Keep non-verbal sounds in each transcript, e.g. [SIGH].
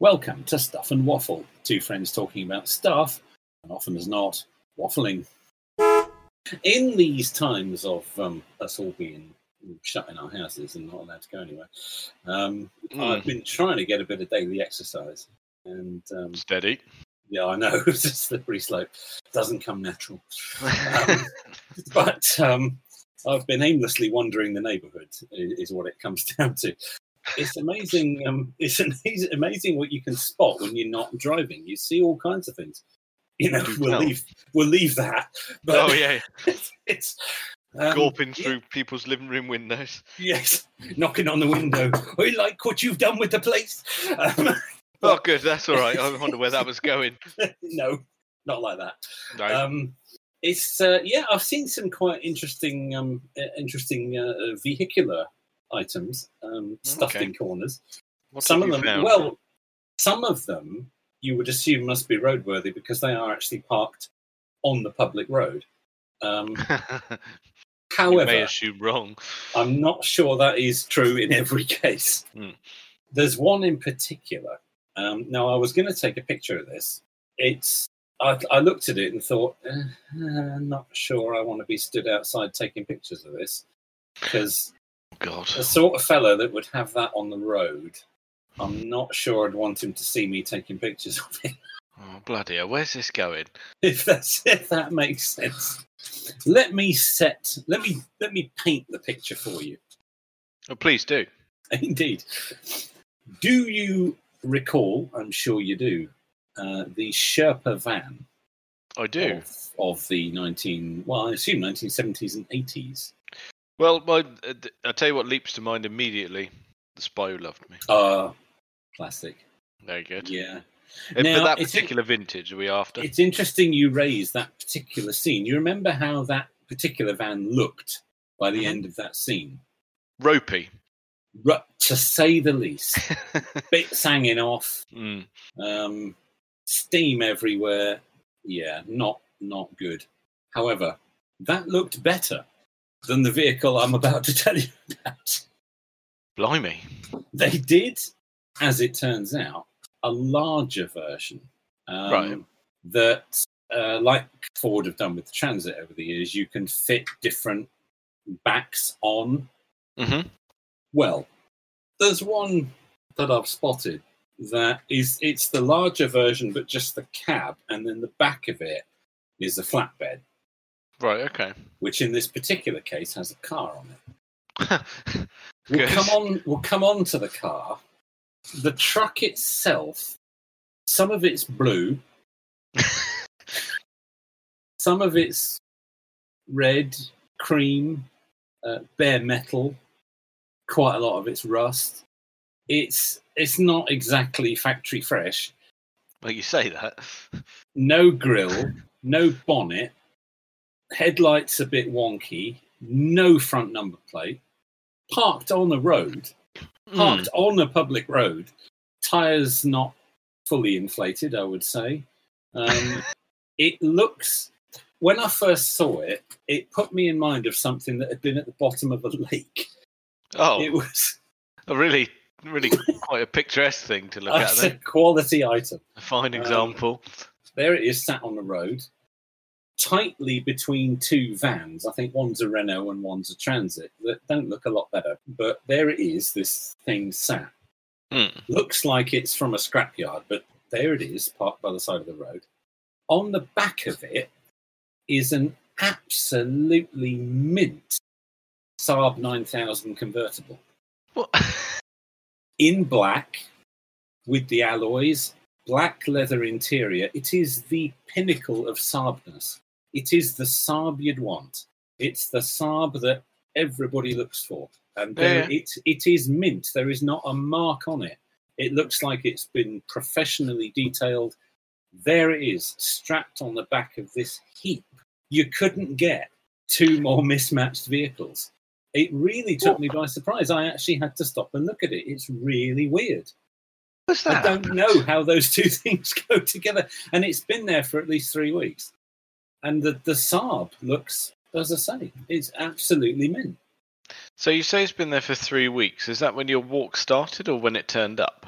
Welcome to Stuff and Waffle, two friends talking about stuff, and often as not, waffling. In these times of um, us all being shut in our houses and not allowed to go anywhere, um, I've been trying to get a bit of daily exercise. And um, Steady. yeah, I know [LAUGHS] it's a slippery slope, doesn't come natural. [LAUGHS] Um, but um, I've been aimlessly wandering the neighbourhood, is what it comes [LAUGHS] down to. It's amazing. Um, [LAUGHS] it's amazing, amazing what you can spot when you're not driving. You see all kinds of things. You know, we'll tell. leave. We'll leave that. But oh yeah, [LAUGHS] it's, it's um, gulping yeah, through people's living room windows. Yes, knocking on the window. I like what you've done with the place. Um, [LAUGHS] Oh, good. That's all right. I wonder where that was going. no, not like that. No. Um, it's uh, yeah, I've seen some quite interesting, um, uh, interesting uh, vehicular items um, stuffed Okay. in corners. What some of them, found? well, some of them you would assume must be roadworthy because they are actually parked on the public road. Um, [LAUGHS] you however, may assume wrong. I'm not sure that is true in every [LAUGHS] case. Hmm. There's one in particular. Um, now, I was going to take a picture of this. It's I, I looked at it and thought, eh, uh, not sure I want to be stood outside taking pictures of this because God. the sort of fellow that would have that on the road, I'm not sure I'd want him to see me taking pictures of it. [LAUGHS] Oh bloody hell! Where's this going? If that's if that makes sense. Let me set. Let me let me paint the picture for you. Oh, please do. [LAUGHS] Indeed. Do you recall? I'm sure you do. Uh, the Sherpa van I do. of, of the 19, well, I assume 1970s and 80s. Well, my, uh, I'll tell you what leaps to mind immediately. The Spy Who Loved Me. Uh, classic. Very good. Yeah. Uh, Now, but that particular vintage, are we after? It's interesting you raise that particular scene. You remember how that particular van looked by the Mhm. end of that scene? Ropey. Ru- to say the least. [LAUGHS] Bits hanging off, Mm. um, steam everywhere. Yeah, not not good. However, that looked better than the vehicle I'm about to tell you about. Blimey. They did, as it turns out, a larger version. Um, Right. That, uh, like Ford have done with the Transit over the years, you can fit different backs on. hmm Well, there's one that I've spotted that is it's the larger version, but just the cab, and then the back of it is a flatbed, Right. Okay. which in this particular case has a car on it. [LAUGHS] We'll come on. We'll come on to the car. The truck itself, some of it's blue, [LAUGHS] some of it's red, cream, uh, bare metal. Quite a lot of it's rust. It's it's not exactly factory fresh. well, you say that. No grill, no bonnet, headlights a bit wonky, no front number plate, parked on the road, parked on a public road, tires not fully inflated, I would say. Um, [LAUGHS] it looks, when I first saw it, it put me in mind of something that had been at the bottom of a lake. Oh, It was a really, really quite a picturesque thing to look [LAUGHS] a at. Then. quality item. A fine um, example. There it is, sat on the road, tightly between two vans. I think one's a Renault and one's a Transit that don't look a lot better. But there it is, this thing sat. Hmm. Looks like it's from a scrapyard, but there it is, parked by the side of the road. On the back of it is an absolutely mint Saab 9000 convertible What? [LAUGHS] in black with the alloys, black leather interior. It is the pinnacle of Saabness. It is the Saab you'd want. It's the Saab that everybody looks for. And there, Yeah. it, it is mint. There is not a mark on it. It looks like it's been professionally detailed. There it is, strapped on the back of this heap. You couldn't get two more [LAUGHS] mismatched vehicles. It really took me by surprise. I actually had to stop and look at it. It's really weird. What's that? I don't know how those [LAUGHS] two things go together. And it's been there for at least three weeks. And the, the Saab looks, as I say, it's absolutely mint. So you say it's been there for three weeks. Is that when your walk started or when it turned up?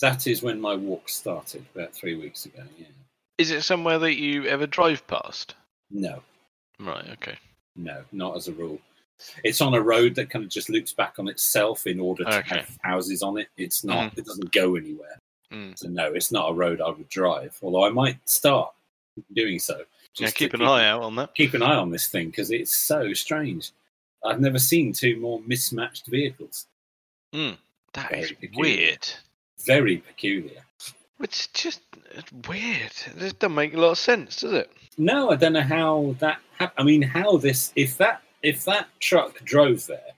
That is when my walk started about three weeks ago. Yeah. Is it somewhere that you ever drive past? No, Right. Okay. no, not as a rule. It's on a road that kind of just loops back on itself in order to Okay. have houses on it. It's not. It doesn't go anywhere. Mm. So no, it's not a road I would drive. Although I might start doing so. Yeah, keep an eye out on that. Keep an eye on this thing because it's so strange. I've never seen two more mismatched vehicles. Mm. That Very is peculiar. weird. Very peculiar. It's just it's weird. This doesn't make a lot of sense, does it? No, I don't know how that. hap- I mean, how this? If that if that truck drove there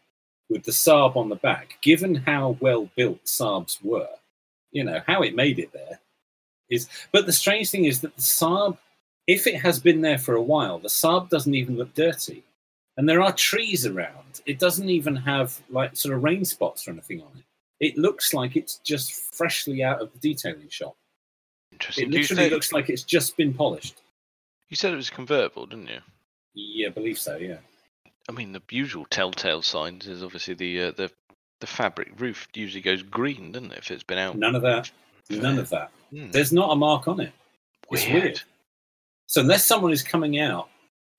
with the Saab on the back, given how well built Saabs were, you know how it made it there is. But the strange thing is that the Saab, if it has been there for a while, the Saab doesn't even look dirty, and there are trees around. It doesn't even have like sort of rain spots or anything on it. It looks like it's just freshly out of the detailing shop. Interesting. It literally looks like it's just been polished. you said it was convertible, didn't you? Yeah, I believe so. Yeah. I mean, the usual telltale signs is obviously the uh, the the fabric roof usually goes green, doesn't it? If it's been out. None of that. None of that. Hmm. There's not a mark on it. It's Weird. So unless someone is coming out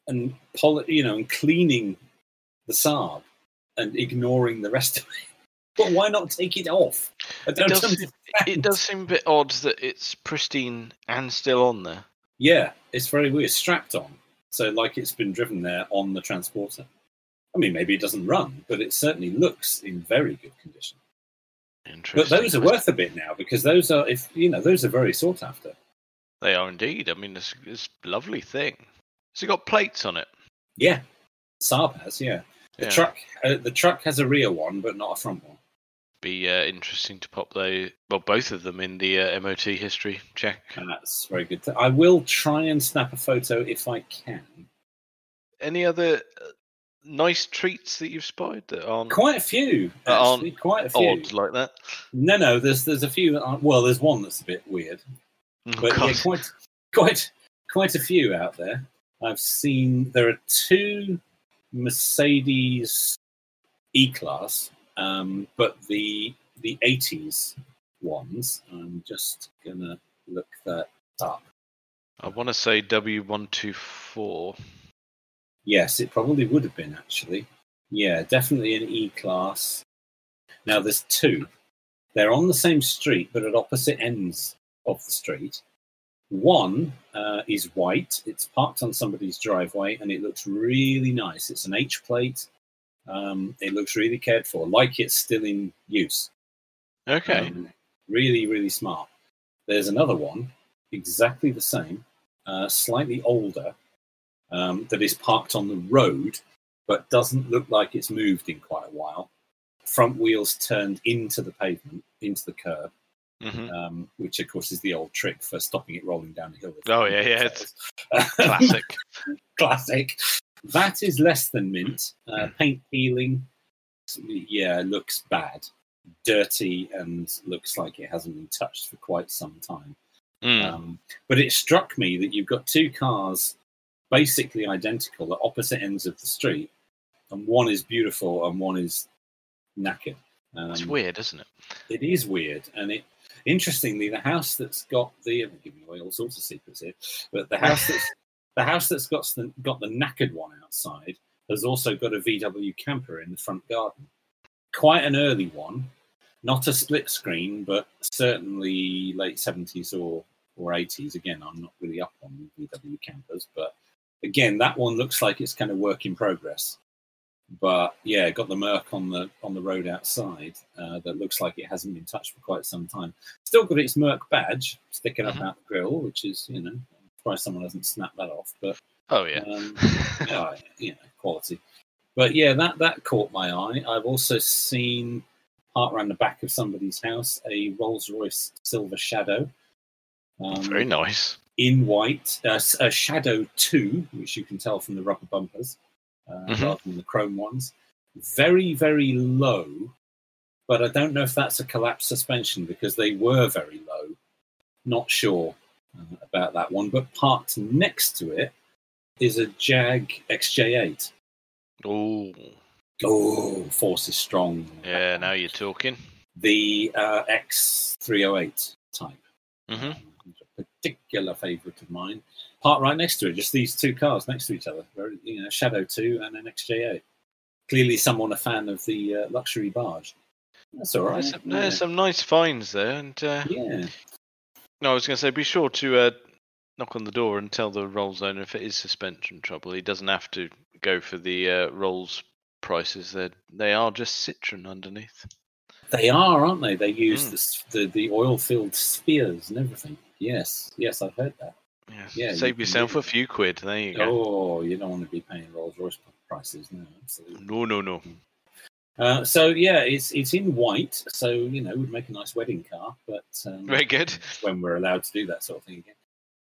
and poli- you know, and cleaning the Saab and ignoring the rest of it, [LAUGHS] but why not take it off? I don't does- It does seem a bit odd that it's pristine and still on there. Yeah, it's very weird. Strapped on, so like it's been driven there on the transporter. I mean, maybe it doesn't run, but it certainly looks in very good condition. Interesting. But those are worth a bit now because those are, if you know, those are very sought after. They are indeed. I mean, it's it's a lovely thing. Has it got plates on it? Yeah, Saab has. Yeah, the Yeah. truck. Uh, the truck has a rear one, but not a front one. Be uh, interesting to pop they well both of them in the uh, MOT history check. And that's very good. I will try and snap a photo if I can. Any other uh, nice treats that you've spotted that aren't Quite a few, actually. Quite a few. odd like that? No, no. There's there's a few. That aren't, well, there's one that's a bit weird, but yeah, quite quite quite a few out there. I've seen there are two Mercedes E-Class, um, but the the 80s ones. I'm just gonna look that up. I want to say W one two four. Yes, it probably would have been actually. Yeah, definitely an E class. Now there's two. They're on the same street, but at opposite ends of the street. One uh, is white. It's parked on somebody's driveway, and it looks really nice. It's an H plate. Um, it looks really cared for, like it's still in use. Okay. Um, really, really smart. There's another one, exactly the same, uh, slightly older, um, that is parked on the road, but doesn't look like it's moved in quite a while. Front wheels turned into the pavement, into the curb, hmm um, which of course is the old trick for stopping it rolling down the hill. with Oh, yeah, yeah, tails. Classic. [LAUGHS] classic. That is less than mint. Uh, paint peeling, yeah, looks bad, dirty, and looks like it hasn't been touched for quite some time. Mm. Um, but it struck me that you've got two cars basically identical at opposite ends of the street, and one is beautiful and one is knackered. Um, It's weird, isn't it? it is weird, and it interestingly, the house that's got the I'm giving away all sorts of secrets here, but the house that's the house that's got the got the knackered one outside has also got a VW camper in the front garden. Quite an early one, not a split screen, but certainly late seventies or or eighties. Again, I'm not really up on VW campers, but again, that one looks like it's kind of work in progress but yeah, got the Merc on the on the road outside uh, that looks like it hasn't been touched for quite some time. Still got its Merc badge sticking up Mhm. out the grill, which is you know, I'm surprised someone hasn't snapped that off. But Oh yeah. um, [LAUGHS] yeah, you know, quality. But yeah, that that caught my eye. I've also seen part around the back of somebody's house a Rolls Royce Silver Shadow. Um, Very nice. in white, uh, a Shadow 2, which you can tell from the rubber bumpers uh, Mhm. rather than the chrome ones. Very, very low, but I don't know if that's a collapsed suspension because they were very low. Not sure uh, about that one, but parked next to it is a Jag XJ8. Oh Oh, force is strong. yeah. Now you're talking. the uh, X308 type. hmm Um, a particular favourite of mine. Part right next to it, just these two cars next to each other. You know, Shadow 2 and an XJ8. Clearly, someone a fan of the uh, luxury barge. That's all right. There's, some, yeah. there's some nice finds there, and uh, yeah. no, I was going to say, be sure to uh, knock on the door and tell the Rolls owner if it is suspension trouble. He doesn't have to go for the uh, Rolls prices. They they are just Citroen underneath. They are, aren't they? They use Mm. the the, the oil filled spheres and everything. Yes, yes, I've heard that. Yes. Yeah, Save can yourself do a few quid. There you go. Oh, you don't want to be paying Rolls Royce prices. No, absolutely. No, no, no. Uh, so, yeah, it's it's in white. So, you know, would make a nice wedding car. But um, Very good. when we're allowed to do that sort of thing again.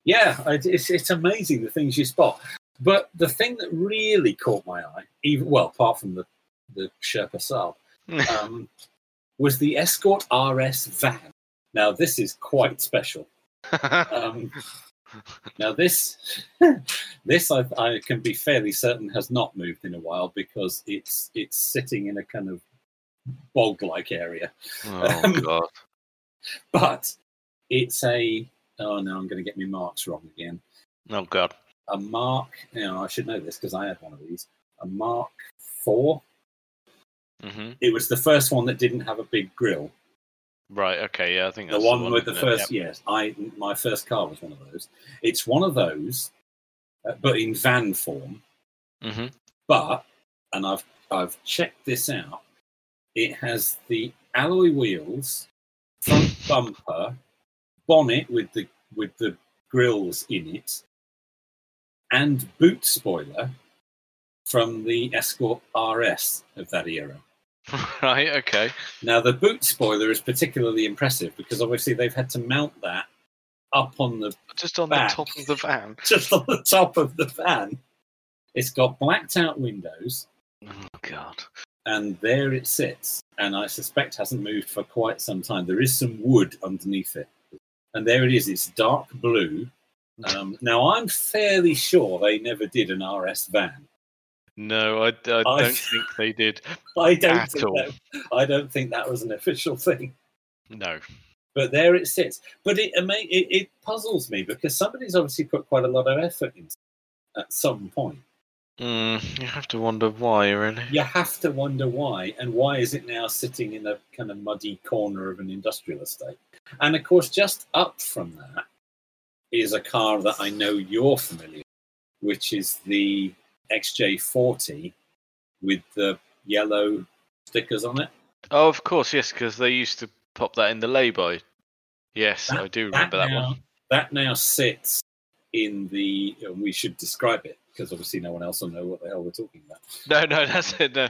Yeah, it's, it's amazing the things you spot. But the thing that really caught my eye, even well, apart from the, the Sherpa Saab, [LAUGHS] um, was the Escort RS van. Now, this is quite special. Um, now, this [LAUGHS] this I, I can be fairly certain has not moved in a while because it's it's sitting in a kind of bog-like area. oh Um, God. But it's a oh no, I'm going to get my marks wrong again. Oh God. A Mark, you know, I should know this because I had one of these. A Mark Four. hmm It was the first one that didn't have a big grill. Right. Okay. Yeah, I think The that's one with the it? first, yes, I my first car was one of those. It's one of those, uh, but in van form. Mhm. But and I've I've checked this out. It has the alloy wheels, front [LAUGHS] bumper, bonnet with the with the grills in it, and boot spoiler from the Escort RS of that era. [LAUGHS] right. Okay. Now, the boot spoiler is particularly impressive because obviously they've had to mount that up on the Just on Back. the top of the van. [LAUGHS] just on the top of the van. It's got blacked out windows, Oh God. and there it sits. And I suspect hasn't moved for quite some time. There is some wood underneath it, and there it is. It's dark blue. [LAUGHS] Um, now, I'm fairly sure they never did an RS van. No, I, I I- don't [LAUGHS] think they did. I don't At think all. that, I don't think that was an official thing. No. But there it sits. But it, it it puzzles me because somebody's obviously put quite a lot of effort into it at some point. Mm, you have to wonder why, really. You have to wonder why, and why is it now sitting in a kind of muddy corner of an industrial estate? And of course, just up from that is a car that I know you're familiar, with, which is the XJ40 with the yellow stickers on it. Oh, of course, yes, because they used to pop that in the lay-by. Yes, That- I do remember that, now, one. That now sits in the. And we should describe it because obviously no one else will know what the hell we're talking about. [LAUGHS] No, no, that's it. No,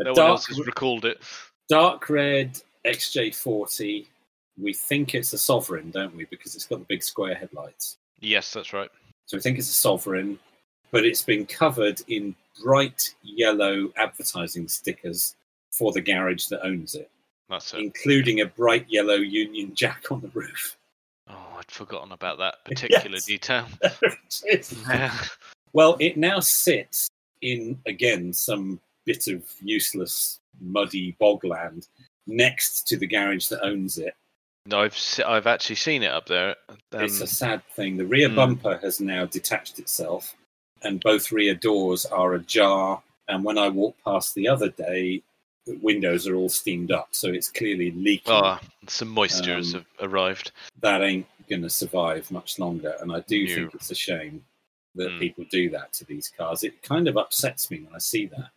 no one else has recalled it. dark red XJ40. We think it's a sovereign, don't we? Because it's got the big square headlights. Yes, that's right. So we think it's a sovereign, but it's been covered in bright yellow advertising stickers for the garage that owns it, That's it. including a bright yellow Union Jack on the roof. Oh, I'd forgotten about that [LAUGHS] particular Yes. detail. [LAUGHS] Yeah. well, it now sits in again some bit of useless, muddy bogland next to the garage that owns it. no, I've se- I've actually seen it up there. it's Um, a sad thing. The rear hmm. bumper has now detached itself, and both rear doors are ajar. And when I walked past the other day, the windows are all steamed up, so it's clearly leaking. ah, some moisture has Um, arrived. That ain't going to survive much longer, and I do No. think it's a shame that Hmm. people do that to these cars. It kind of upsets me when I see that.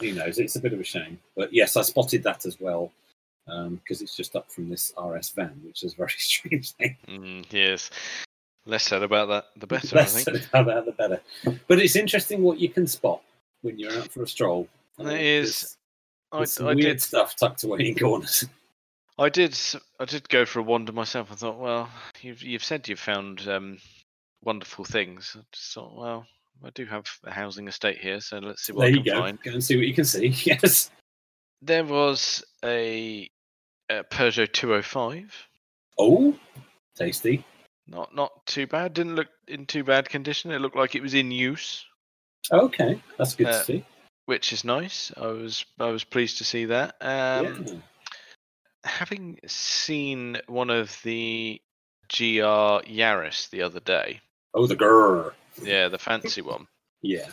Who knows? It's a bit of a shame, but yes, I spotted that as well because it's just up from this RS van, which is a very [LAUGHS] strange thing. Mm, yes. Less said about that, the better, I Less think. said [LAUGHS] about the better. But it's interesting what you can spot when you're out for a stroll. It Uh, is. there's- I, I weird did. stuff tucked away in corners. [LAUGHS] I did. I did go for a wander myself. I thought, well, you've you've said you've found um, wonderful things. I just thought, well, I do have a housing estate here, so let's see what there I you can go. find. Go and see what you can see. [LAUGHS] Yes. There was a, a Peugeot 205. Oh, tasty. Not not too bad. Didn't look in too bad condition. It looked like it was in use, Okay, that's good Uh, to see. which is nice. I was I was pleased to see that. Um, yeah. having seen one of the GR Yaris the other day, Oh, the grrr. yeah, the fancy one, [LAUGHS] Yeah.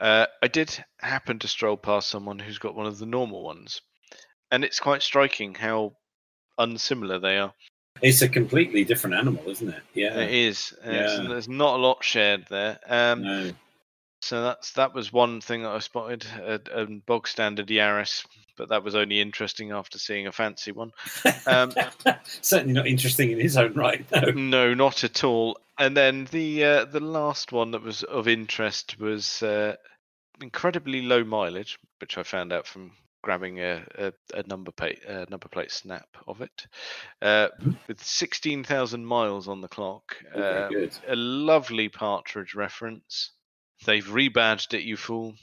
uh, I did happen to stroll past someone who's got one of the normal ones, and it's quite striking how unsimilar they are. It's a completely different animal, isn't it? Yeah. It is. uh, Yeah. There's not a lot shared there. Um, No. So that's that was one thing that I spotted, a, a bog standard Yaris, but that was only interesting after seeing a fancy one. Um, [LAUGHS] Certainly not interesting in his own right. No. No, not at all. And then the uh, the last one that was of interest was uh, incredibly low mileage, which I found out from grabbing a, a, a number plate a number plate snap of it, uh, Mhm. with sixteen thousand miles on the clock. Um, a lovely partridge reference. They've rebadged it, you fool.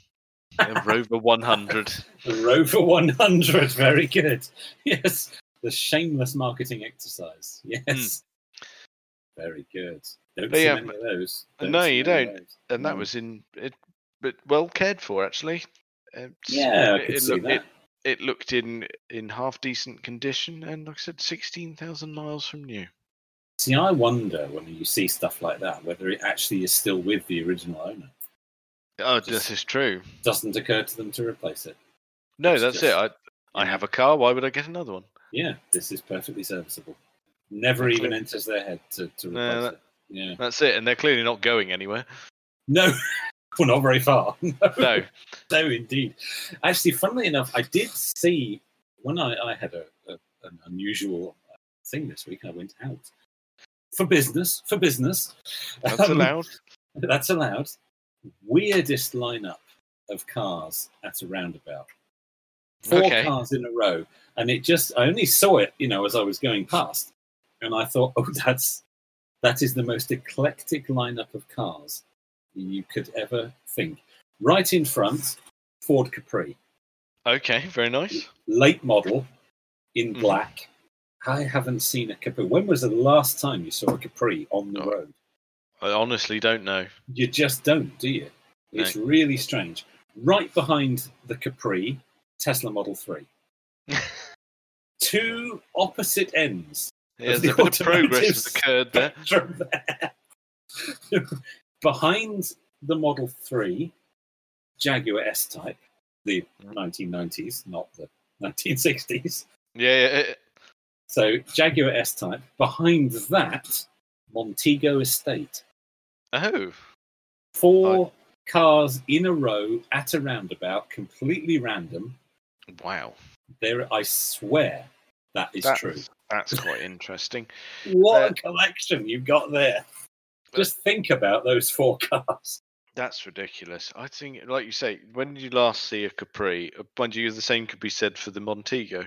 A Rover [LAUGHS] 100. The Rover 100. Very good. Yes. The shameless marketing exercise. Yes. Very good. Don't But see yeah, many of those. no, you don't. and that was in it, but well cared for actually. Um, Yeah, I it- could it see looked- that. It, it looked in in half decent condition, and like I said, sixteen thousand miles from new. See, I wonder when you see stuff like that whether it actually is still with the original owner. Oh, Just- this is true. Doesn't occur to them to replace it. No, it's that's just- it. I I have a car. Why would I get another one? Yeah, this is perfectly serviceable. Never That's even it. enters their head to, to replace No, that- it. Yeah. That's it, and they're clearly not going anywhere. No, [LAUGHS] well, not very far. [LAUGHS] No, No, indeed. Actually, funnily enough, I did see when I, I had a, a, an unusual thing this week. I went out for business. For business, that's Um, allowed. [LAUGHS] That's allowed. Weirdest lineup of cars at a roundabout. Four Okay. cars in a row, and it just I only saw it, you know, as I was going past, and I thought, [LAUGHS] oh, that's that is the most eclectic lineup of cars you could ever think. Right in front, Ford Capri, Okay, very nice. late model in Mhm. black. I haven't seen a Capri. When was the last time you saw a Capri on the Oh. road? I honestly don't know. You just don't, do you? It's really strange. Right behind the Capri, Tesla Model 3. [LAUGHS] Two opposite ends. There's the a bit of progress has occurred there. there. [LAUGHS] [LAUGHS] behind the Model 3, Jaguar S Type, the 1990s, not the 1960s. Yeah, yeah, yeah. So, Jaguar S Type. Behind that, Montego Estate. Oh, Four cars in a row at a roundabout, completely random. wow. There, I swear that is That's, true. That's quite interesting. What uh, a collection you've got there! Just think about those four cars. That's ridiculous. I think, like you say, when did you last see a Capri? Uh, Mind you, the same could be said for the Montego.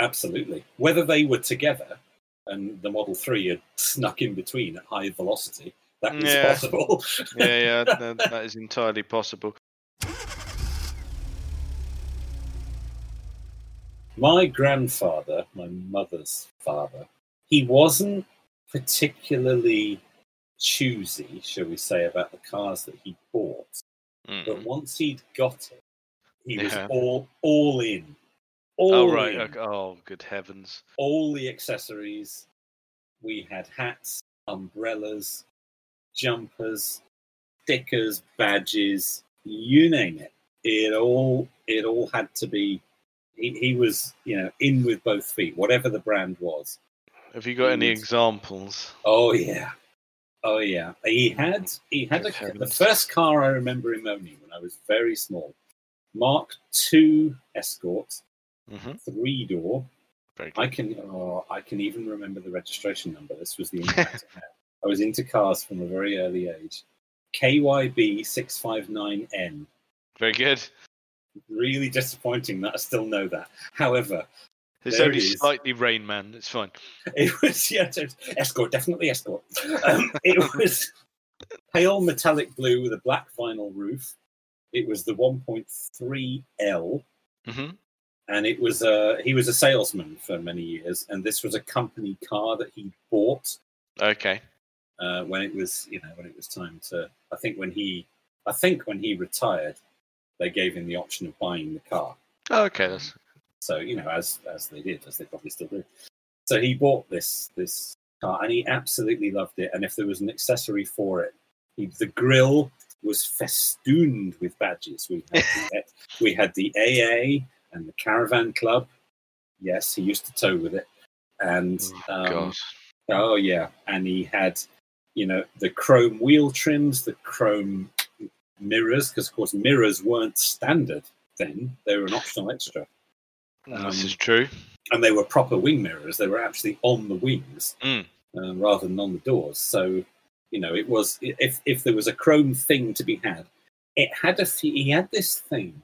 Absolutely. Whether they were together and the Model Three had snuck in between at high velocity, that is Yeah. possible. [LAUGHS] Yeah, yeah, [LAUGHS] that, that is entirely possible. my grandfather, my mother's father, he wasn't particularly choosy, shall we say, about the cars that he bought. But Mm. once he'd got it, he was all all in. All Oh right. in. Oh, good heavens. all the accessories. We had hats, umbrellas, jumpers, stickers, badges, you name it. It all it all had to be he, he was, you know, in with both feet, whatever the brand was. Have you got any examples? Oh yeah. Oh yeah. He had he had a, the first car I remember him owning when I was very small. Mark II Escort, hmm three door, I can oh, I can even remember the registration number. This was the impact I had. I was into cars from a very early age. KYB six five nine N. Very good. Really disappointing that I still know that. However, It's There only it slightly Rain Man. It's fine. [LAUGHS] it was yeah, escort, definitely escort. Um, it [LAUGHS] was pale metallic blue with a black vinyl roof. It was the 1.3L, hmm and it was uh, he was a salesman for many years, and this was a company car that he bought Okay. uh, when it was you know when it was time to i think when he i think when he retired they gave him the option of buying the car Oh, okay. That's So you know, as as they did, as they probably still do. So he bought this this car, and he absolutely loved it. And if there was an accessory for it, he, the grill was festooned with badges. We had, the, [LAUGHS] we had the AA and the Caravan Club. Yes, he used to tow with it, and Oh, um, Oh yeah, and he had, you know, the chrome wheel trims, the chrome mirrors, because of course mirrors weren't standard then; they were an optional extra, this um, is true. and they were proper wing mirrors. They were actually on the wings Mm. uh, rather than on the doors. So, you know, it was if if there was a chrome thing to be had, it had a few, he had this thing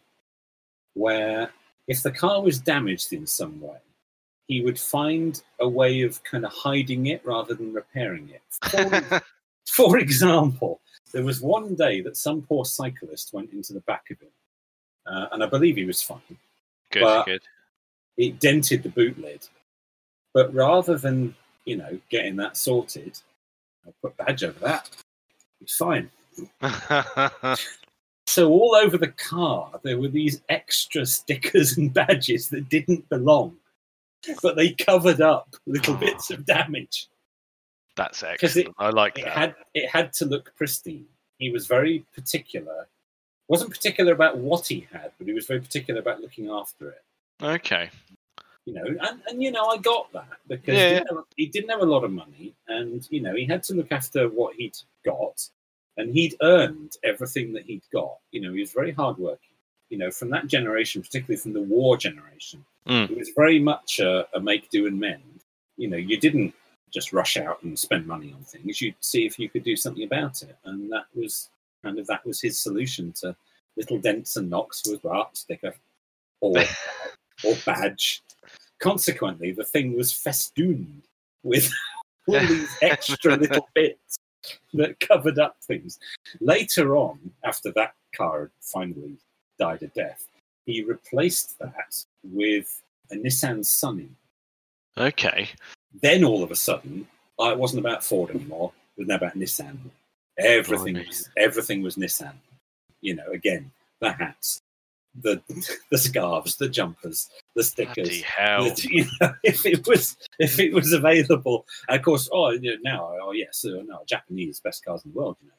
where if the car was damaged in some way, he would find a way of kind of hiding it rather than repairing it. For, [LAUGHS] for example, there was one day that some poor cyclist went into the back of him, uh, and I believe he was fine. good, but- good. It dented the boot lid, but rather than you know getting that sorted, I put badge over that. It's fine. [LAUGHS] So all over the car, there were these extra stickers and badges that didn't belong, but they covered up little [SIGHS] bits of damage. That's excellent. it- I like It that. had it had to look pristine. He was very particular. wasn't particular about what he had, but he was very particular about looking after it. Okay. You know, and, and you know, I got that because Yeah, he, didn't have, he didn't have a lot of money, and you know, he had to look after what he'd got, and he'd earned everything that he'd got. You know, he was very hardworking. You know, from that generation, particularly from the war generation, Mm. it was very much a, a make do and mend. You know, you didn't just rush out and spend money on things. You'd see if you could do something about it, and that was kind of that was his solution to little dents and knocks was well, sticker or [LAUGHS] or badge. Consequently, the thing was festooned with [LAUGHS] all these extra [LAUGHS] little bits that covered up things. Later on, after that car finally died a death, he replaced that with a Nissan Sunny. Okay. Then all of a sudden, it wasn't about Ford anymore. It was now about Nissan. Everything, Blimey. was, everything was Nissan. You know, again, the hats, the [LAUGHS] the scarves, the jumpers, the stickers. That, you know, [LAUGHS] if it was if it was available, and of course, oh, you know, now, oh yes, uh, no, Japanese best cars in the world, you know.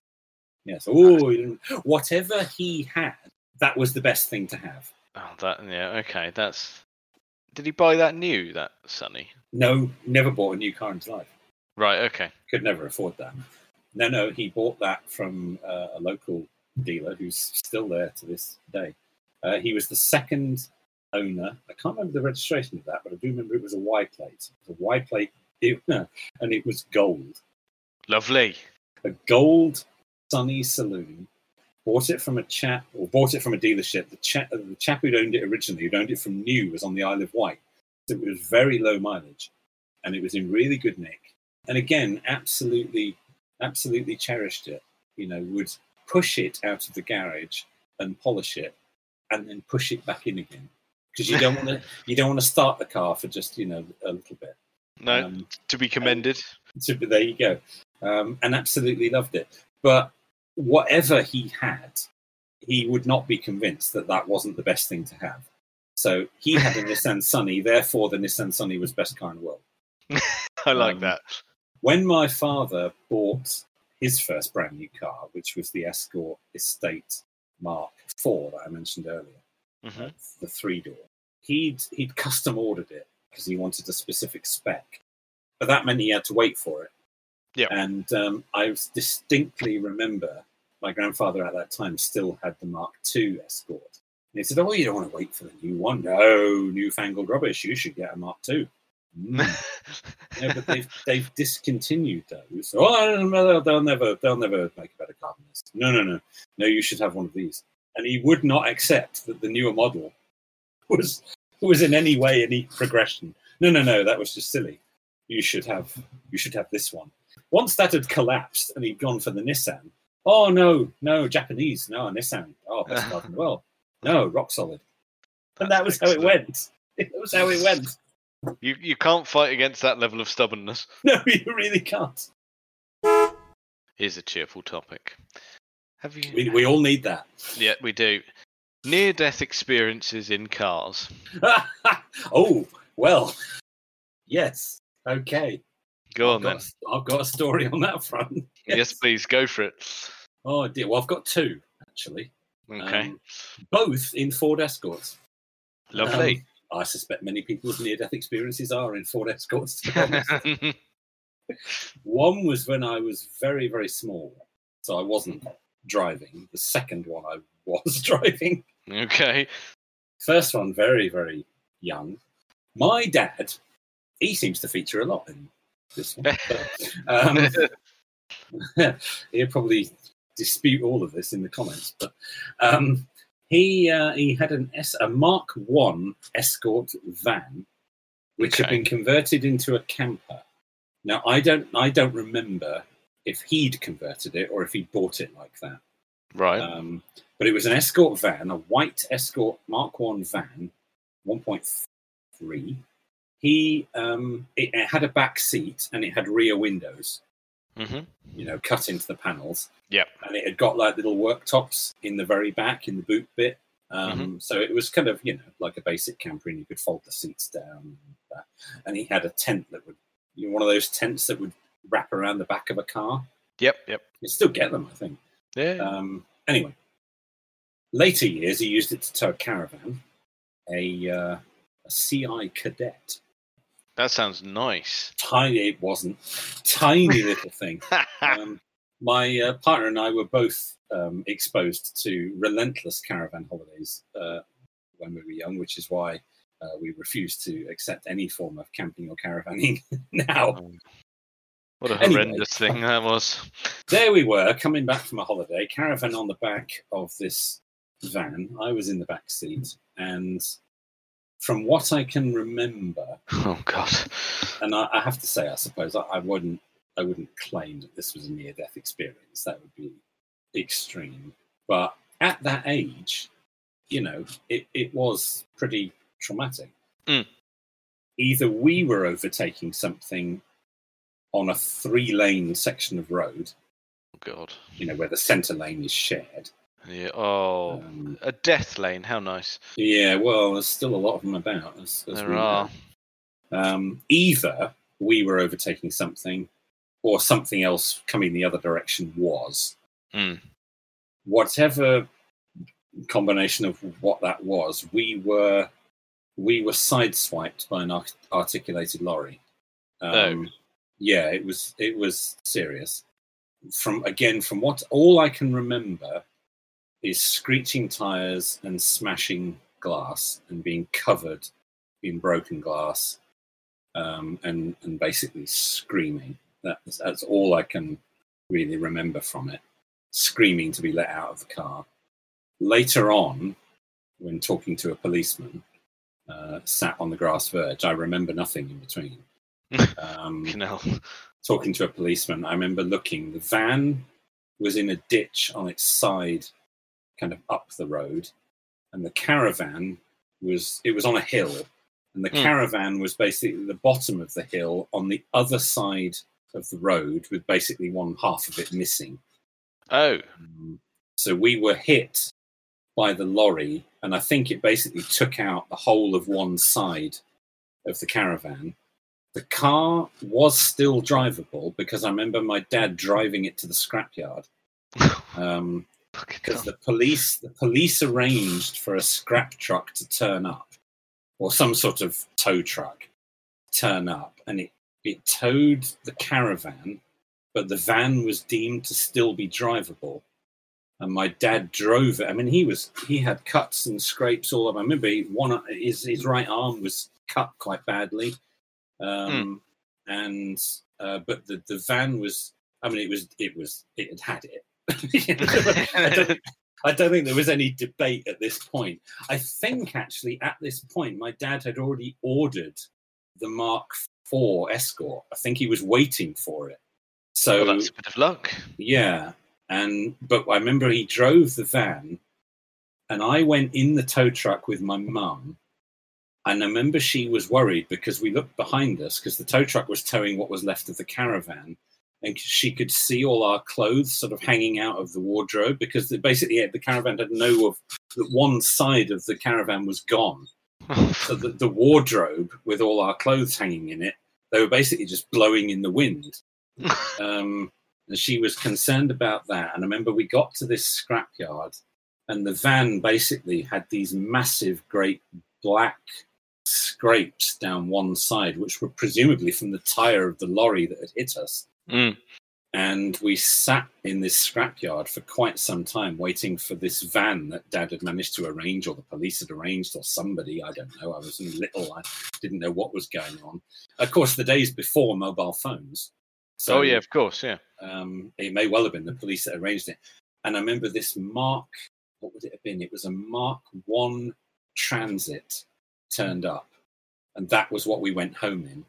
Yes, oh, you know, whatever he had, that was the best thing to have. Oh, that yeah. Okay, that's. Did he buy that new? That Sunny. No, never bought a new car in his life. Right. Okay. Could never afford that. No, no, he bought that from uh, a local dealer who's still there to this day. Uh, he was the second owner. I can't remember the registration of that, but I do remember it was a Y plate. It was a Y plate, [LAUGHS] and it was gold. Lovely. a gold Sunny Saloon. Bought it from a chap, or bought it from a dealership. The chap, the chap who'd owned it originally, who'd owned it from new, was on the Isle of Wight. So it was very low mileage, and it was in really good nick. And again, absolutely, absolutely cherished it. You know, would push it out of the garage and polish it, and then push it back in again because [LAUGHS] you don't want to. You don't want to start the car for just you know a little bit. No, Um, to be commended. [LAUGHS] so there you go. Um, and absolutely loved it. But whatever he had, he would not be convinced that that wasn't the best thing to have. So he had a [LAUGHS] Nissan Sunny, therefore the Nissan Sunny was best car in the world. I like um, that. When my father bought his first brand new car, which was the Escort Estate Mark IV that I mentioned earlier, hmm the three door. He'd he'd custom ordered it because he wanted a specific spec, but that meant he had to wait for it. Yeah. And um, I distinctly remember my grandfather at that time still had the Mark II Escort. And he said, "Oh, you don't want to wait for the new one? No, newfangled rubbish. You should get a Mark II." Mm. no, but they've they've discontinued those. Oh, I don't know, they'll, never they'll never make a better car than this. No, no, no, no. You should have one of these. And he would not accept that the newer model was was in any way any progression. No, no, no. That was just silly. You should have you should have this one. Once that had collapsed and he'd gone for the Nissan. Oh no, no Japanese, no Nissan. Oh, best car in the world. No, rock solid. And that was how it went. [LAUGHS] It was how it went. You you can't fight against that level of stubbornness. [LAUGHS] No, you really can't. Here's a cheerful topic. Have you? We, we all need that. Yeah, we do. Near death experiences in cars. [LAUGHS] oh well, yes. Okay. Go I've on got, then. a- I've got a story on that [LAUGHS] front. Yes, please go for it. Oh dear. Well, I've got two actually. Okay. Um, both in Ford Escorts. Lovely. Um, I suspect many people's near-death experiences are in Ford Escorts. To be honest. [LAUGHS] one was when I was very, very small, so I wasn't driving. The second one, I was [LAUGHS] driving. okay. First one, very, very young. My dad, he seems to feature a lot in this one. but, [LAUGHS] um, he'll probably dispute all of this in the comments, but um, he uh, he had an S, a Mark One Escort van, which had been converted into a camper. Now I don't I don't remember if he'd converted it or if he bought it like that. Right. Um, but it was an Escort van, a white Escort Mark One van, one point three. He um, it, it had a back seat and it had rear windows hmm you know, cut into the panels. Yep. And it had got like little worktops in the very back, in the boot bit. Um, So it was kind of, you know, like a basic camper, and you could fold the seats down. And, that. and he had a tent that would, you know, one of those tents that would wrap around the back of a car. Yep. Yep. You still get them, I think. Yeah. Um, anyway, later years, he used it to tow a caravan, a, uh, a CI Cadet. That sounds nice. Tiny, it wasn't. Tiny little thing. [LAUGHS] um, my uh, partner and I were both um, exposed to relentless caravan holidays uh, when we were young, which is why uh, we refused to accept any form of camping or caravanning [LAUGHS] now. what a Anyway. horrendous thing that was. There we were, coming back from a holiday, caravan on the back of this van. I was in the back seat, and from what I can remember, Oh God. and I, I have to say, I suppose I, I wouldn't, I wouldn't claim that this was a near-death experience. That would be extreme. But at that age, you know, it, it was pretty traumatic. Mm. Either we were overtaking something on a three-lane section of road, Oh God. you know, where the centre lane is shared. Yeah. Oh, Um, a death lane. How nice. yeah, well, there's still a lot of them about. As, as There are. Um, either we were overtaking something, or something else coming the other direction was. Mm. Whatever combination of what that was, we were we were sideswiped by an articulated lorry. Um, Yeah, it was it was serious. From again, from what all I can remember is screeching tires and smashing glass and being covered in broken glass um, and and basically screaming. That's that's all I can really remember from it. Screaming to be let out of the car. Later on, when talking to a policeman, uh, sat on the grass verge, I remember nothing in between. [LAUGHS] Um, talking to a policeman, I remember looking. The van was in a ditch on its side, kind of up the road, and the caravan was it was on a hill, and the Hmm. caravan was basically the bottom of the hill on the other side of the road, with basically one half of it missing. Oh. Um, so we were hit by the lorry, and I think it basically took out the whole of one side of the caravan. The car was still drivable because I remember my dad driving it to the scrapyard [LAUGHS] um, because the police the police arranged for a scrap truck to turn up or some sort of tow truck turn up and it it towed the caravan but the van was deemed to still be drivable. And my dad drove it. I mean he was he had cuts and scrapes all over. I remember he, one his, his right arm was cut quite badly. Um and uh, but the, the van was i mean it was it was it had had it [LAUGHS] [LAUGHS] I, don't, I don't think there was any debate at this point. I think actually at this point, my dad had already ordered the Mark IV Escort. I think he was waiting for it. So well, that's a bit of luck. yeah, and but I remember he drove the van, and I went in the tow truck with my mum. And I remember she was worried because we looked behind us because the tow truck was towing what was left of the caravan, and she could see all our clothes sort of hanging out of the wardrobe because basically the caravan had no of that one side of the caravan was gone. [LAUGHS] So the, the wardrobe with all our clothes hanging in it, they were basically just blowing in the wind. [LAUGHS] Um, and she was concerned about that. And I remember we got to this scrapyard, and the van basically had these massive, great black scrapes down one side, which were presumably from the tire of the lorry that had hit us. Mm. And we sat in this scrapyard for quite some time, waiting for this van that Dad had managed to arrange, or the police had arranged, or somebody. I don't know. I was little. I didn't know what was going on. Of course, the days before mobile phones. So, oh yeah, of course, yeah. um, it may well have been the police that arranged it. And I remember this Mark, what would it have been? It was a Mark One Transit turned up, and that was what we went home in.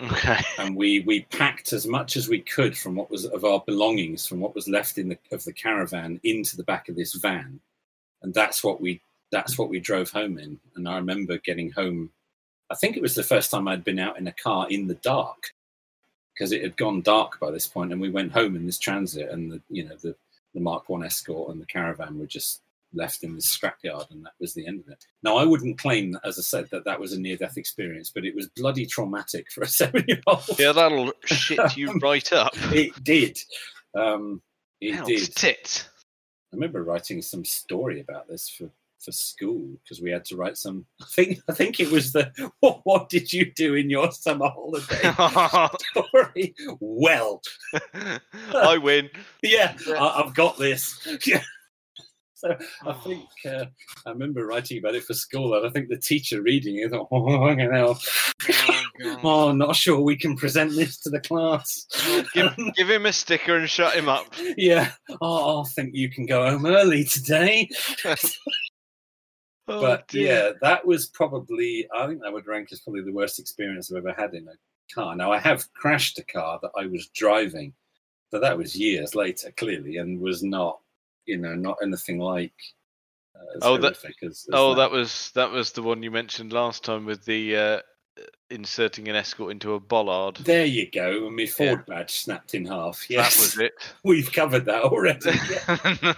Okay. [LAUGHS] And we we packed as much as we could from what was of our belongings, from what was left in the of the caravan, into the back of this van, and that's what we that's what we drove home in. And I remember getting home. I think it was the first time I'd been out in a car in the dark because it had gone dark by this point, and we went home in this transit, and the you know the the Mark One Escort and the caravan were just left in the scrapyard, and that was the end of it. Now, I wouldn't claim, as I said, that that was a near-death experience, but it was bloody traumatic for a [LAUGHS] seven-year-old. Yeah, that'll shit you right up. It did. Um, it Ouch, did. tit. I remember writing some story about this for for school because we had to write some. I think I think it was the [LAUGHS] what, what did you do in your summer holiday [LAUGHS] story? Well, I win. yeah, I, I've got this. Yeah. So I think uh, I remember writing about it for school, and I think the teacher reading it thought, [LAUGHS] "Oh, fucking hell. Oh, [LAUGHS] oh, not sure we can present this to the class." give, give him a sticker and shut him up. [LAUGHS] yeah, oh, I think you can go home early today. Oh, but dear. yeah, that was probably I think that would rank as probably the worst experience I've ever had in a car. Now I have crashed a car that I was driving, but that was years later, clearly, and was not, you know, not anything like. Uh, Oh, that- as, as Oh, that was that was the one you mentioned last time with the uh, inserting an escort into a bollard. There you go, and my Ford badge snapped in half. Yes, That was it. [LAUGHS] we've covered that already. [LAUGHS] yeah.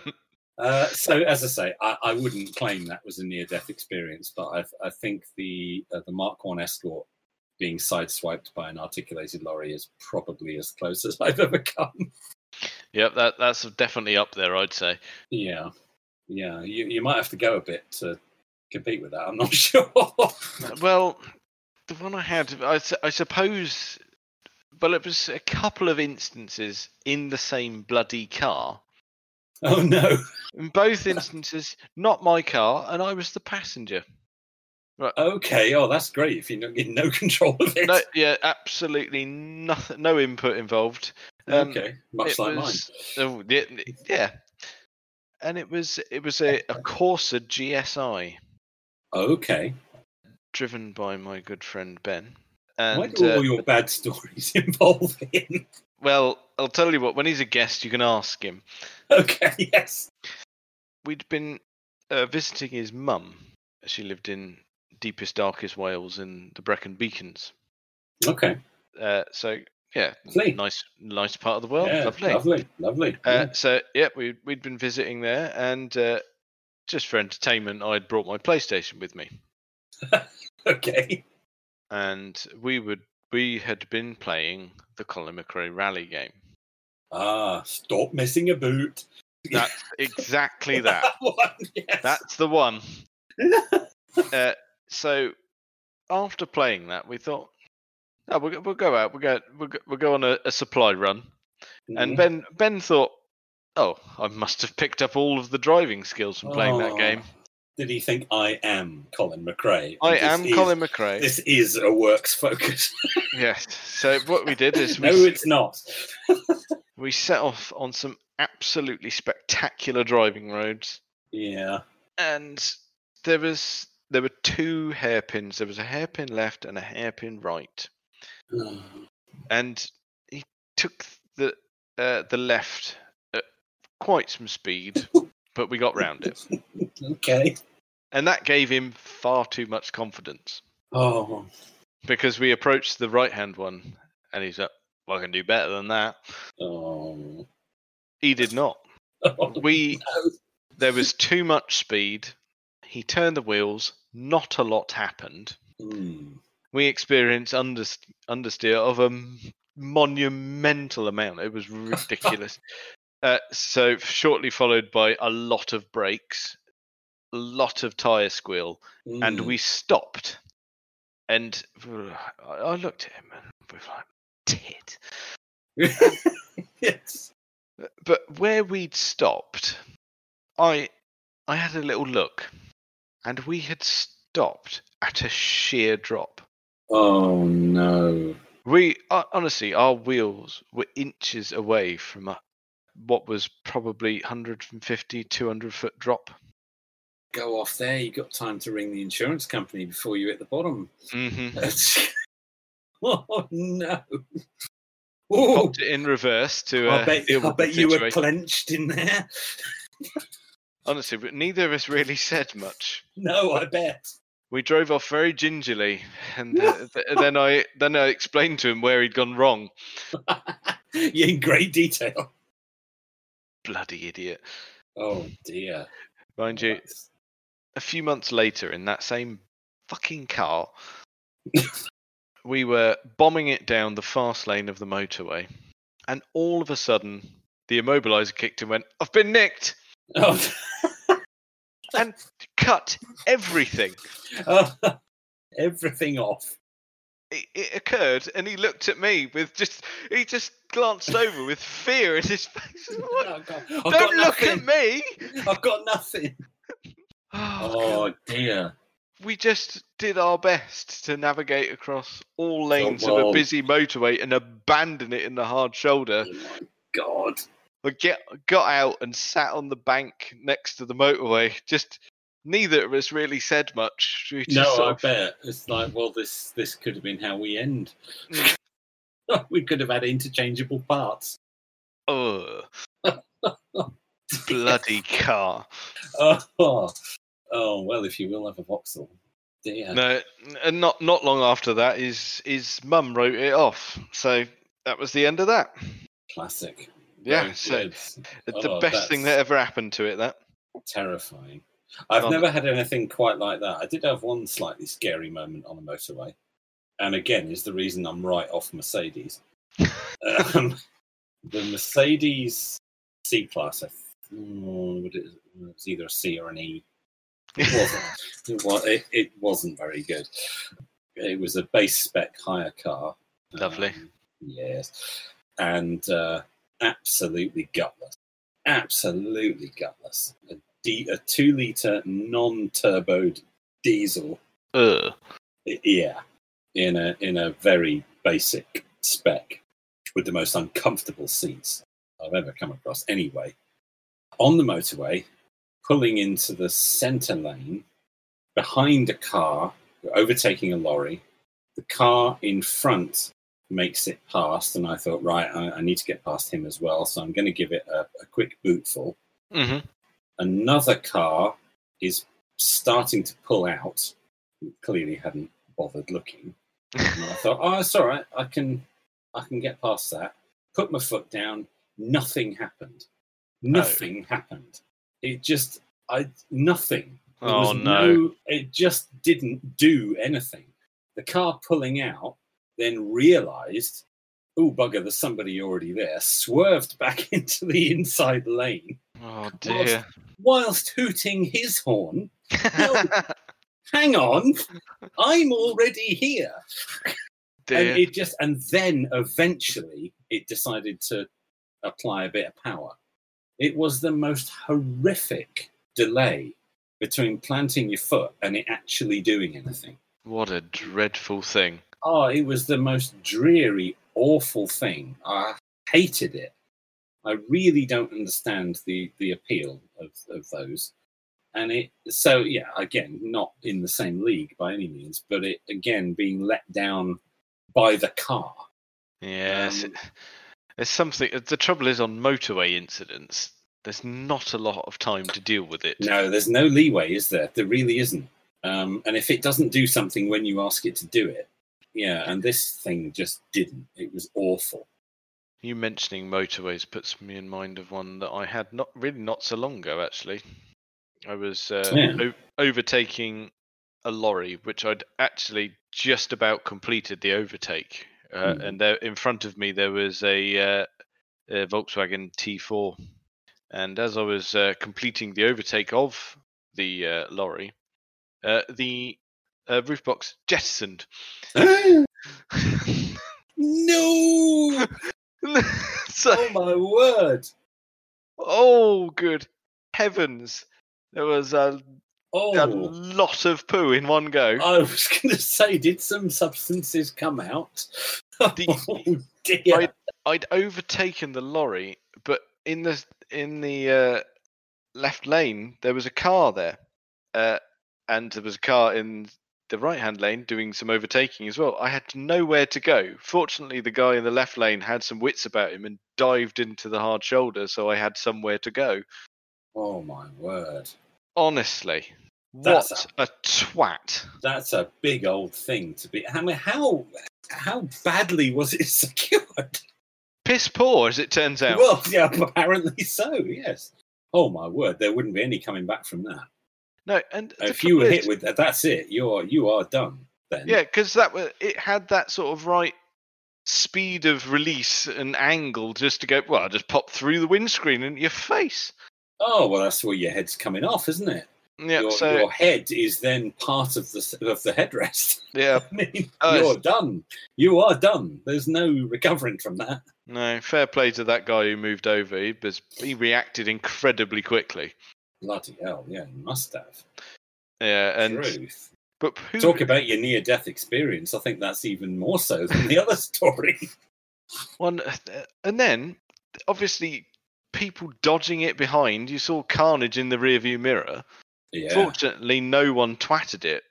Uh, so, as I say, I, I wouldn't claim that was a near-death experience, but I, I think the uh, the Mark One Escort being sideswiped by an articulated lorry is probably as close as I've ever come. Yep, that that's definitely up there. I'd say. Yeah, yeah, you, you might have to go a bit to compete with that. I'm not [LAUGHS] sure. Well, the one I had, I, I suppose, well, it was a couple of instances in the same bloody car. oh no. In both instances, not my car, and I was the passenger. Right. Okay. Oh, that's great. If you're not getting no [LAUGHS] control of it. No, yeah, absolutely nothing, no input involved. Um, okay. Much like was- oh, yeah, yeah, and it was it was a, a Corsa GSI. Okay. driven by my good friend Ben. Why And do uh, all your bad [LAUGHS] stories involve him? well, I'll tell you what. When he's a guest, you can ask him. Okay. [LAUGHS] Yes. We'd been uh, visiting his mum. She lived in deepest, darkest Wales in the Brecon Beacons. Okay. Uh, so yeah, Lovely. nice, nice part of the world. yeah, Lovely. Lovely. Lovely. Uh, so yeah, we we'd been visiting there, and uh, just for entertainment, I'd brought my PlayStation with me. [LAUGHS] Okay. and we would we had been playing the Colin McRae Rally game. Ah, stop missing a boot. That's [LAUGHS] exactly that. one, yes. That's the one. [LAUGHS] Uh, so after playing that, we thought, oh, we'll, go- we'll go out. We'll go. We'll go, we'll go on a, a supply run. And Mhm. Ben Ben thought, oh, I must have picked up all of the driving skills from playing that Oh, game. Did he think I am Colin McRae? I am is- Colin McRae. This is a works focus. [LAUGHS] Yes. So what we did is we, no, it's not. [LAUGHS] we set off on some absolutely spectacular driving roads, Yeah. and there was there were two hairpins. There was a hairpin left and a hairpin right, and he took the uh, the left at quite some speed, but we got round it, [LAUGHS] okay. and that gave him far too much confidence Oh. because we approached the right hand one, and he's like, "Well, I can do better than that." Oh. He did not. [LAUGHS] We no. there was too much speed He turned the wheels. Not a lot happened. Mm. We experienced under, understeer of a monumental amount. It was ridiculous. uh, so shortly followed by a lot of brakes, a lot of tire squeal, and Mm. we stopped. And [SIGHS] I I looked at him and we were like, tit. [LAUGHS] yes. But where we'd stopped, I I had a little look, and we had stopped at a sheer drop. Oh no. We uh, honestly, our wheels were inches away from a, what was probably 150, 200 foot drop. Go off there. You got time to ring the insurance company before you hit the bottom. Mm-hmm. [LAUGHS] oh no. Popped it in reverse to. Uh, I bet, I bet you were clenched in there. [LAUGHS] Honestly, but neither of us really said much. No, I bet. We drove off very gingerly, and [LAUGHS] uh, th- then I then I explained to him where he'd gone wrong. [LAUGHS] yeah, in great detail. Bloody idiot! Oh dear. Mind you, a few months later, in that same fucking car, [LAUGHS] we were bombing it down the fast lane of the motorway, and all of a sudden, the immobilizer kicked and went, "I've been nicked," Oh. [LAUGHS] and cut everything. [LAUGHS] everything off. It, it occurred, and he looked at me with just he just glanced over with fear in his face. [LAUGHS] Oh. Don't look at me! I've got nothing. [SIGHS] Oh, Oh dear. we just did our best to navigate across all lanes of well- a busy motorway and abandon it in the hard shoulder. Oh my God. I get got out and sat on the bank next to the motorway. Just neither of us really said much. No, I of- bet it's like, well, this this could have been how we end. Mm. [LAUGHS] we could have had interchangeable parts. Ugh. [LAUGHS] bloody car. Oh, oh well, if you will have a Vauxhall, dear. No, and not not long after that, his his mum wrote it off. So that was the end of that. Classic. Yeah, so good. the Oh, best thing that ever happened to it. That terrifying. I've Oh. never had anything quite like that. I did have one slightly scary moment on a motorway, and again, is the reason I'm right off Mercedes. [LAUGHS] um, the Mercedes C class, I it, it was either a C or an E. It [LAUGHS] wasn't. it, was, it, it wasn't very good. It was a base spec hire car. Lovely. Um, yes, and uh, absolutely gutless. Absolutely gutless. A, D, a two liter non turboed diesel. Ugh. Yeah, in a in a very basic spec with the most uncomfortable seats I've ever come across. Anyway, on the motorway, pulling into the center lane behind a car, overtaking a lorry. The car in front makes it past, and I thought, right, I, I need to get past him as well, so I'm going to give it a, a quick bootful. hmm Another car is starting to pull out. Clearly, hadn't bothered looking. And I thought, oh, it's all right. I can, I can get past that. Put my foot down. Nothing happened. Nothing happened. It just, I nothing. There Oh was no. It just didn't do anything. The car pulling out then realised, oh bugger, there's somebody already there. Swerved back [LAUGHS] into the inside lane Oh dear. whilst hooting his horn. [LAUGHS] Hang on, I'm already here. and it just and then eventually it decided to apply a bit of power it was the most horrific delay between planting your foot and it actually doing anything What a dreadful thing. Oh it was the most dreary awful thing i hated it i really don't understand the the appeal of, of those and it so yeah again not in the same league by any means but it again being let down by the car Yes. Um, There's something. The trouble is on motorway incidents. There's not a lot of time to deal with it. No, there's no leeway, is there? There really isn't. Um, and if it doesn't do something when you ask it to do it, yeah, and this thing just didn't. It was awful. You mentioning motorways puts me in mind of one that I had not really not so long ago actually. I was uh, Yeah. o- overtaking a lorry, which I'd actually just about completed the overtake. Uh, Hmm. And there, in front of me, there was a, uh, a Volkswagen T4. And as I was uh, completing the overtake of the uh, lorry, uh, the uh, roof box jettisoned. [LAUGHS] no! so, Oh my word! oh, good heavens! There was a, a Oh, lot of poo in one go. I was [LAUGHS] going to say, did some substances come out? [LAUGHS] The- oh dear! I'd, I'd overtaken the lorry, but in the in the uh, left lane there was a car there, uh, and there was a car in the right hand lane doing some overtaking as well. I had nowhere to go. Fortunately, the guy in the left lane had some wits about him and dived into the hard shoulder, so I had somewhere to go. Oh my word! Honestly, That's what a twat! That's a big old thing to be. I mean, how how badly was it [LAUGHS] secured? Piss poor, as it turns out. Well, yeah, [LAUGHS] apparently so. Yes. Oh my word! There wouldn't be any coming back from that. No, and if you were hit with that, that's it. You're you are done. Then. Yeah, because that was it had that sort of right speed of release and angle just to go. Well, I just pop through the windscreen into your face. Oh well, that's where your head's coming off, isn't it? Yeah, your, so your head is then part of the of the headrest. [LAUGHS] yeah, I mean, Oh, you're it's- done. You are done. There's no recovering from that. no, fair play to that guy who moved over. He was he reacted incredibly quickly. Bloody hell! Yeah, you must have. Yeah, and Truth. but who, Talk about your near-death experience. I think that's even more so than the other [LAUGHS] story. one, and then obviously people dodging it behind. You saw carnage in the rearview mirror. Yeah. Fortunately, no one twatted it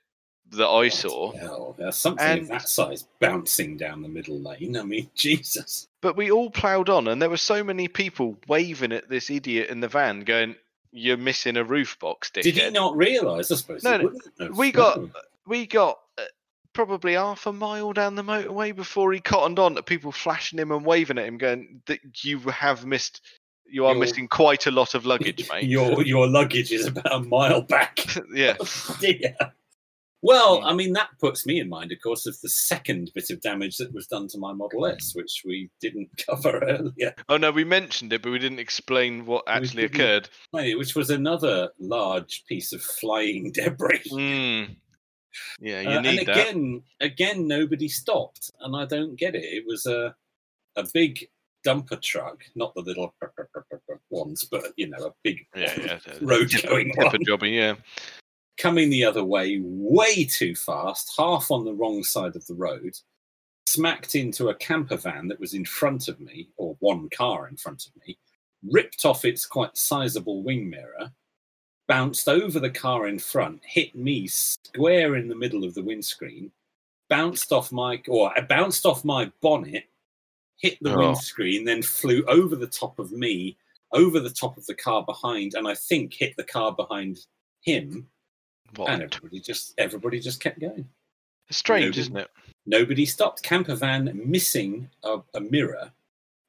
that I saw. Hell, there's something And- of that size bouncing down the middle lane. I mean, [LAUGHS] Jesus. But we all ploughed on, and there were so many people waving at this idiot in the van, going, "You're missing a roof box, dickhead." Did he not realise? I suppose. No, no, we got- We got uh, probably half a mile down the motorway before he cottoned on to people flashing him and waving at him, going, "That you have missed. You are Your- missing quite a lot of luggage, mate." [LAUGHS] Your your luggage is about a mile back. [LAUGHS] yeah, [LAUGHS] dear. Well. I mean, that puts me in mind, of course, of the second bit of damage that was done to my Model S, which we didn't [LAUGHS] cover earlier, Oh no, we mentioned it, but we didn't explain what actually occurred. which was another large piece of flying [LAUGHS] debris. Mm. Yeah, you Uh, need and that. again, again, nobody stopped, and I don't get it. It was a a big dumper truck, not the little [LAUGHS] ones, but you know, a big Yeah, yeah. road going one, jobby, yeah. Coming the other way, way too fast, half on the wrong side of the road, smacked into a camper van that was in front of me, or one car in front of me, ripped off its quite sizable wing mirror, bounced over the car in front, hit me square in the middle of the windscreen, bounced off my or uh, bounced off my bonnet, hit the Oh. windscreen, then flew over the top of me, over the top of the car behind, and I think hit the car behind him. What? And everybody just everybody just kept going. It's strange, Nobody- isn't it? Nobody stopped. Camper van missing a, a mirror.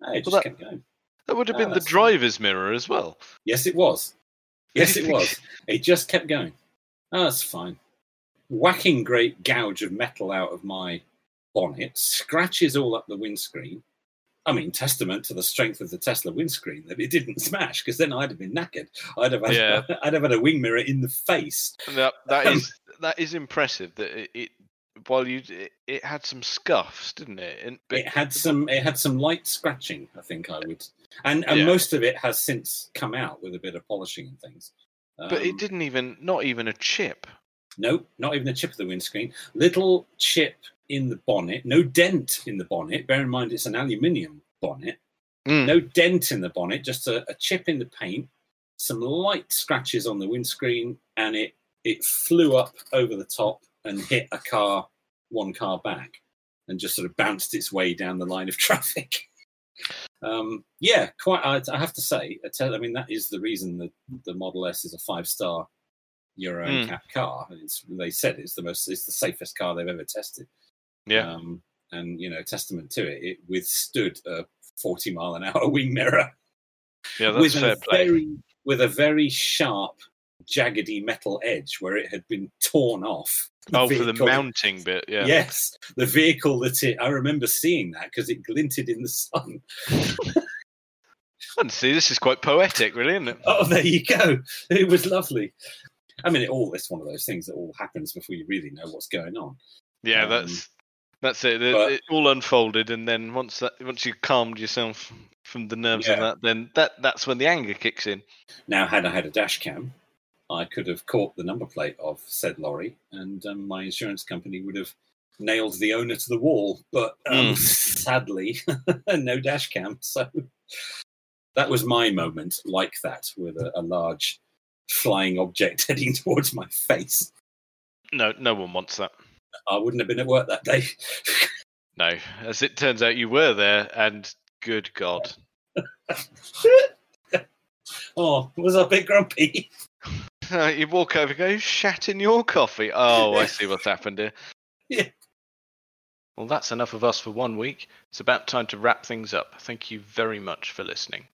It just Well, that- kept going. That would have Ah, been the driver's mirror as well. Yes, it was. [LAUGHS] Yes, it was. It just kept going. Oh, that's fine. Whacking great gouge of metal out of my bonnet, scratches all up the windscreen. I mean, testament to the strength of the Tesla windscreen that it didn't smash, because then I'd have been knackered. I'd have had, Yeah. [LAUGHS] I'd have had a wing mirror in the face. That that is that is impressive. That it, it while you it, it had some scuffs, didn't it? And, but it had some it had some light scratching i think i would and and Yeah. most of it has since come out with a bit of polishing and things but it Um, didn't even not even a chip. no not even a chip of the windscreen little chip in the bonnet no dent in the bonnet. Bear in mind it's an aluminium bonnet. Mm. no dent in the bonnet just a, a chip in the paint some light scratches on the windscreen and it it flew up over the top and hit a car one car back and just sort of bounced its way down the line of [LAUGHS] traffic. Um, yeah quite I, I have to say I, tell, I mean that is the reason that the model s is a five star euro Mm. NCAP car. It's, they said it's the most it's the safest car they've ever tested Yeah. um, and you know testament to it it withstood a 40 mile an hour [LAUGHS] wing mirror yeah, that's with fair a play. very with a very sharp jaggedy metal edge where it had been torn off. Oh, for the mounting bit, yeah. Yes, the vehicle that it. I remember seeing that because it glinted in the sun. [LAUGHS] And see, this is quite poetic, really, isn't it? Oh, there you go. It was lovely. I mean, it all it's one of those things that all happens before you really know what's going on. Yeah, Um, that's that's it. It, but- it all unfolded, and then once that once you calmed yourself from the nerves of that, then that that's when the anger kicks in. Now, had I had a dash cam, I could have caught the number plate of said lorry, and um, my insurance company would have nailed the owner to the wall. But um, sadly, [LAUGHS] no dash cam. So that was my moment, like that, with a, a large flying object [LAUGHS] heading towards my face. No, no one wants that. I wouldn't have been at work that day. No, as it turns out, you were there, and good God, [LAUGHS] oh, was I a bit grumpy? [LAUGHS] you walk over, and go, "Who shat in your coffee." Oh, I see what's happened here. [LAUGHS] Yeah. Well, that's enough of us for one week. It's about time to wrap things up. Thank you very much for listening.